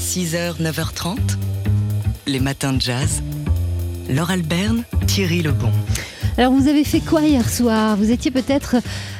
6h, 9h30, les matins de jazz. Laure Alberne, Thierry Lebon. Alors vous avez fait quoi hier soir? Vous étiez peut-être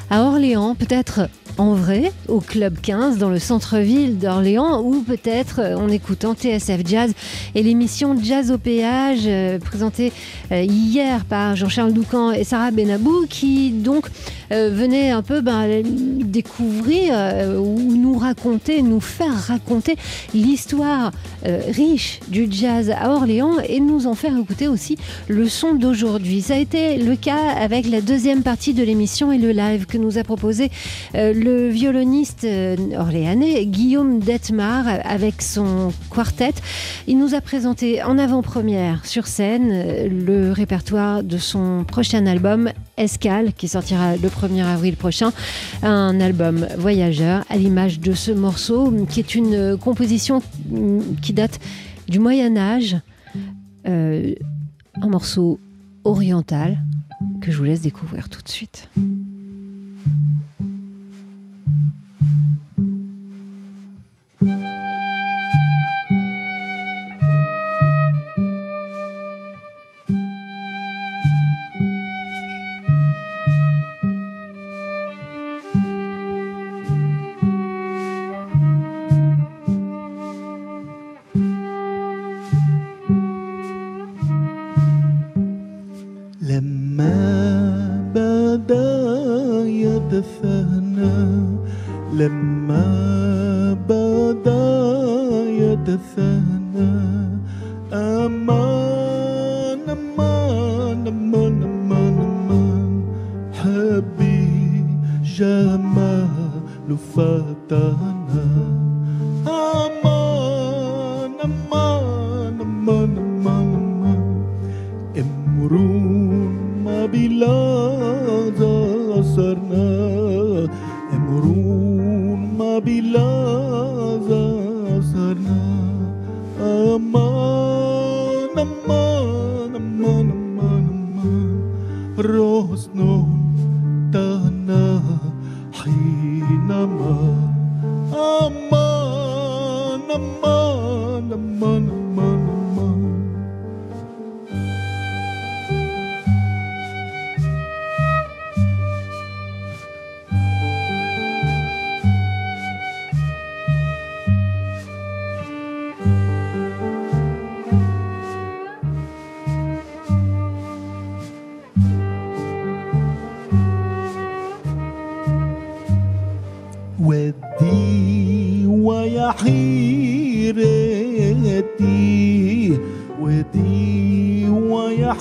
à Orléans, peut-être en vrai au Club 15 dans le centre-ville d'Orléans ou peut-être en écoutant TSF Jazz et l'émission Jazz au péage euh, présentée euh, hier par Jean-Charles Doucan et Sarah Benabou qui donc euh, venait un peu ben, découvrir ou nous raconter, nous faire raconter l'histoire riche du jazz à Orléans et nous en faire écouter aussi le son d'aujourd'hui. Ça a été le cas avec la deuxième partie de l'émission et le live que nous a proposé le violoniste orléanais Guillaume Detmar avec son quartet. Il nous a présenté en avant-première sur scène le répertoire de son prochain album Escale qui sortira le 1er avril prochain. Un album voyageur à l'image de ce morceau qui est une composition qui date du Moyen Âge. Euh, un morceau oriental que je vous laisse découvrir tout de suite. jamal fatana aman aman aman aman aman. Emrun ma bila zasarna emrun ma bila zasarna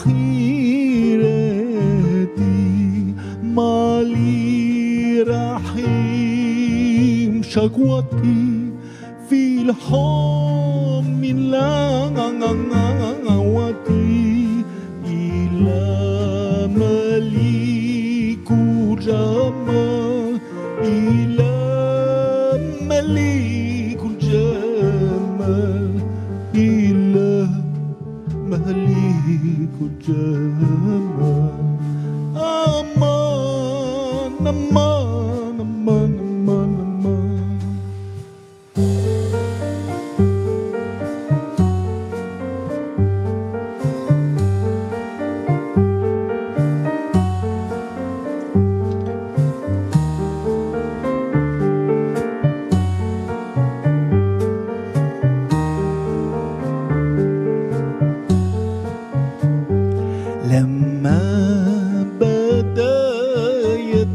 حيرتي مالي رحيم شكوتي في الحوم من لغوتي إلى مليك جمال. إلى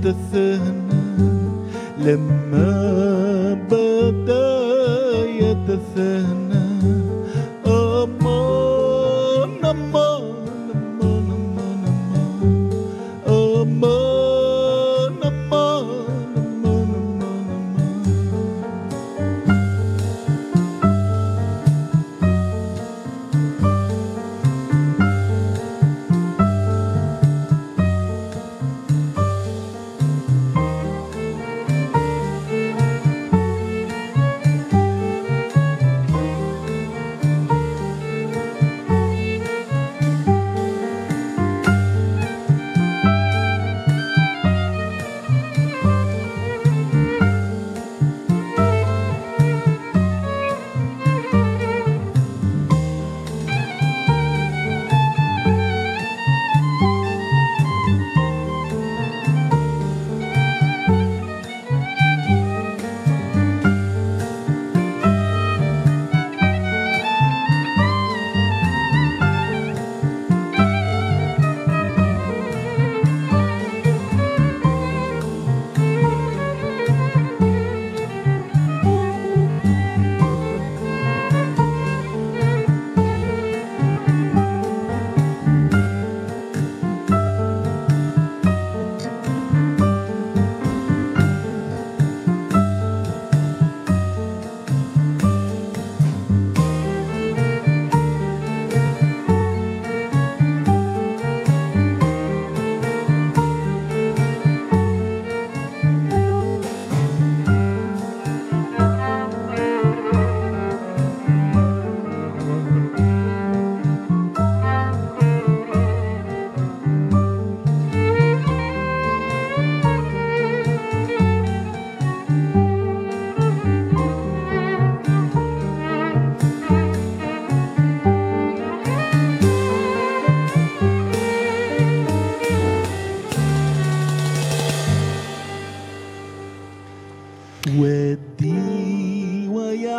الثهن لما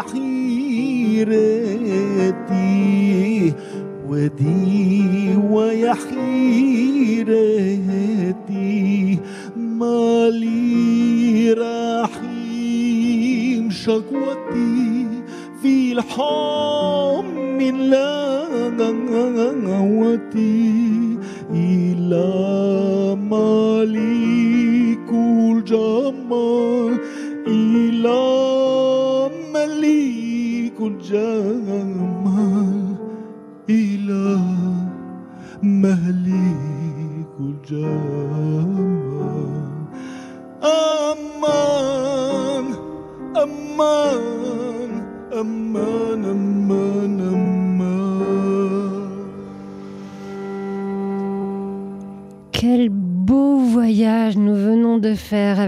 حيرتي ودي ويا حيرتي مالي رحيم شكوتي في الحم من لغوتي إلى مالك الجمال. just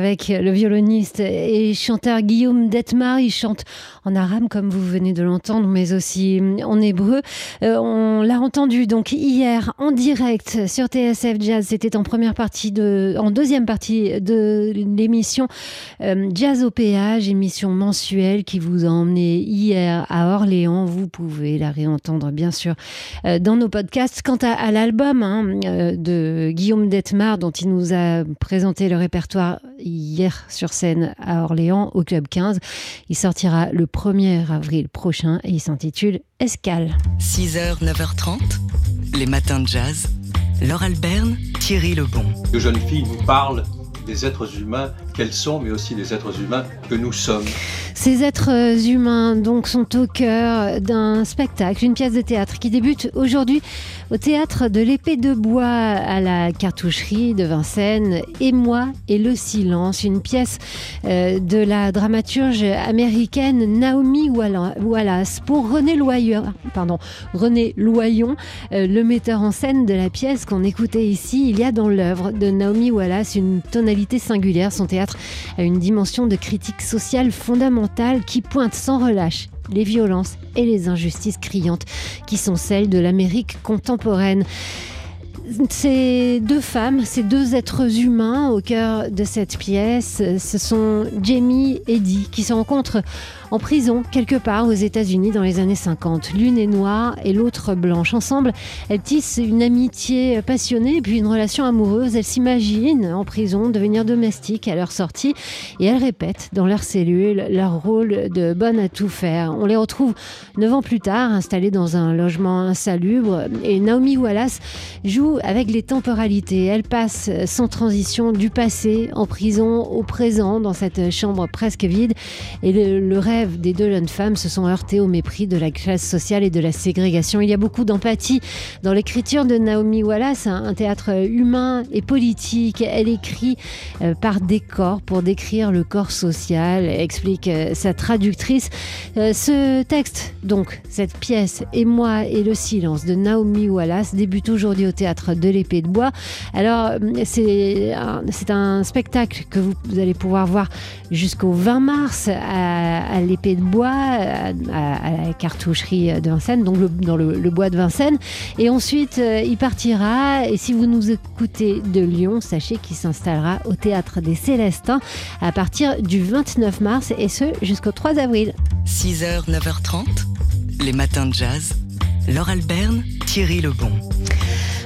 avec le violoniste et chanteur Guillaume Detmar. Il chante en arabe comme vous venez de l'entendre, mais aussi en hébreu. Euh, on l'a entendu donc hier en direct sur TSF Jazz. C'était en première partie de, en deuxième partie de l'émission euh, Jazz au péage, émission mensuelle qui vous a emmené hier à Orléans. Vous pouvez la réentendre bien sûr euh, dans nos podcasts. Quant à, l'album hein, de Guillaume Detmar, dont il nous a présenté le répertoire hier sur scène à Orléans au Club 15, il sortira le 1er avril prochain et il s'intitule Escale. 6h, 9h30, les matins de jazz. Laure Alberne, Thierry Lebon. De jeunes filles nous parlent des êtres humains qu'elles sont, mais aussi des êtres humains que nous sommes. Ces êtres humains donc sont au cœur d'un spectacle, une pièce de théâtre qui débute aujourd'hui au théâtre de l'épée de bois à la cartoucherie de Vincennes. Et moi et le silence, une pièce euh, de la dramaturge américaine Naomi Walla- Wallace pour René Loyon, pardon, René Loyon, euh, le metteur en scène de la pièce qu'on écoutait ici. Il y a dans l'œuvre de Naomi Wallace une tonalité singulière. Son théâtre a une dimension de critique sociale fondamentale qui pointe sans relâche les violences et les injustices criantes qui sont celles de l'Amérique contemporaine. Ces deux femmes, ces deux êtres humains au cœur de cette pièce, ce sont Jamie et Dee qui se rencontrent en prison quelque part aux États-Unis dans les années 50. L'une est noire et l'autre blanche. Ensemble, elles tissent une amitié passionnée puis une relation amoureuse. Elles s'imaginent en prison devenir domestiques à leur sortie et elles répètent dans leur cellule leur rôle de bonne à tout faire. On les retrouve neuf ans plus tard installées dans un logement insalubre et Naomi Wallace joue avec les temporalités. Elle passe sans transition du passé en prison au présent dans cette chambre presque vide et le, le rêve des deux jeunes femmes se sont heurtés au mépris de la classe sociale et de la ségrégation. Il y a beaucoup d'empathie dans l'écriture de Naomi Wallace, un, un théâtre humain et politique. Elle écrit euh, par décor pour décrire le corps social, explique euh, sa traductrice. Euh, ce texte, donc, cette pièce, Et moi et le silence de Naomi Wallace, débute aujourd'hui au théâtre de l'épée de bois. Alors, c'est un, un spectacle que vous, vous allez pouvoir voir jusqu'au 20 mars à, à l'épée de bois, à, à la cartoucherie de Vincennes, donc dans le, le bois de Vincennes. Et ensuite, euh, il partira. Et si vous nous écoutez de Lyon, sachez qu'il s'installera au théâtre des Célestins à partir du 29 mars et ce jusqu'au 3 avril. 6h, 9h30, les matins de jazz. Laure Alberne, Thierry Lebon.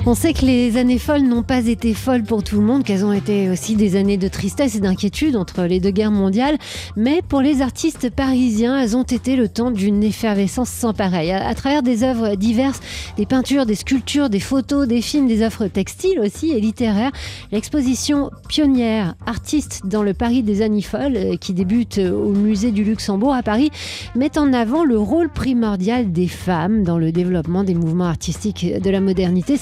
On sait que les années folles n'ont pas été folles pour tout le monde, qu'elles ont été aussi des années de tristesse et d'inquiétude entre les deux guerres mondiales. Mais pour les artistes parisiens, elles ont été le temps d'une effervescence sans pareil. À, travers des œuvres diverses, des peintures, des sculptures, des photos, des films, des offres textiles aussi et littéraires, l'exposition pionnière artistes dans le Paris des années folles, euh, qui débute euh, au musée du Luxembourg à Paris, met en avant le rôle primordial des femmes dans le développement des mouvements artistiques de la modernité.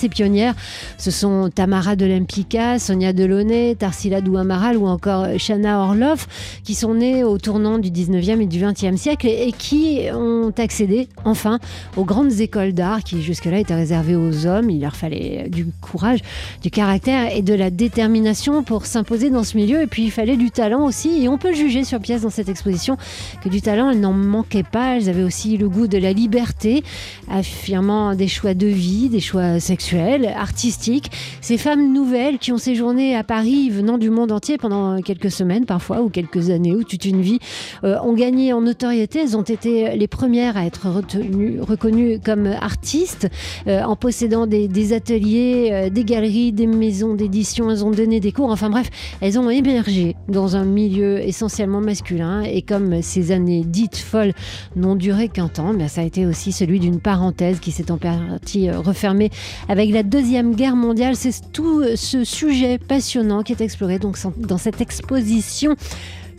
Ce sont Tamara de Lempicka, Sonia Delaunay, Tarsila Douamaral ou encore Shana Orloff, qui sont nées au tournant du 19e et du 20e siècle et qui ont accédé enfin aux grandes écoles d'art qui jusque-là étaient réservées aux hommes. Il leur fallait du courage, du caractère et de la détermination pour s'imposer dans ce milieu. Et puis il fallait du talent aussi. Et on peut juger sur pièce dans cette exposition que du talent, elles n'en manquaient pas. Elles avaient aussi le goût de la liberté, affirmant des choix de vie, des choix sexuels intellectuelles, artistiques. Ces femmes nouvelles qui ont séjourné à Paris venant du monde entier pendant quelques semaines parfois, ou quelques années, ou toute une vie, euh, ont gagné en notoriété. Elles ont été les premières à être retenues, reconnues comme artistes euh, en possédant des, ateliers, euh, des galeries, des maisons d'édition. Elles ont donné des cours. Enfin bref, elles ont émergé dans un milieu essentiellement masculin. Et comme ces années dites folles n'ont duré qu'un temps, mais ça a été aussi celui d'une parenthèse qui s'est en partie euh, refermée avec la Deuxième Guerre mondiale. C'est tout euh, ce sujet passionnant qui est exploré donc dans cette exposition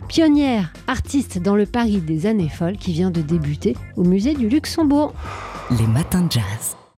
pionnière, artiste dans le Paris des années folles qui vient de débuter au musée du Luxembourg. Les matins de jazz.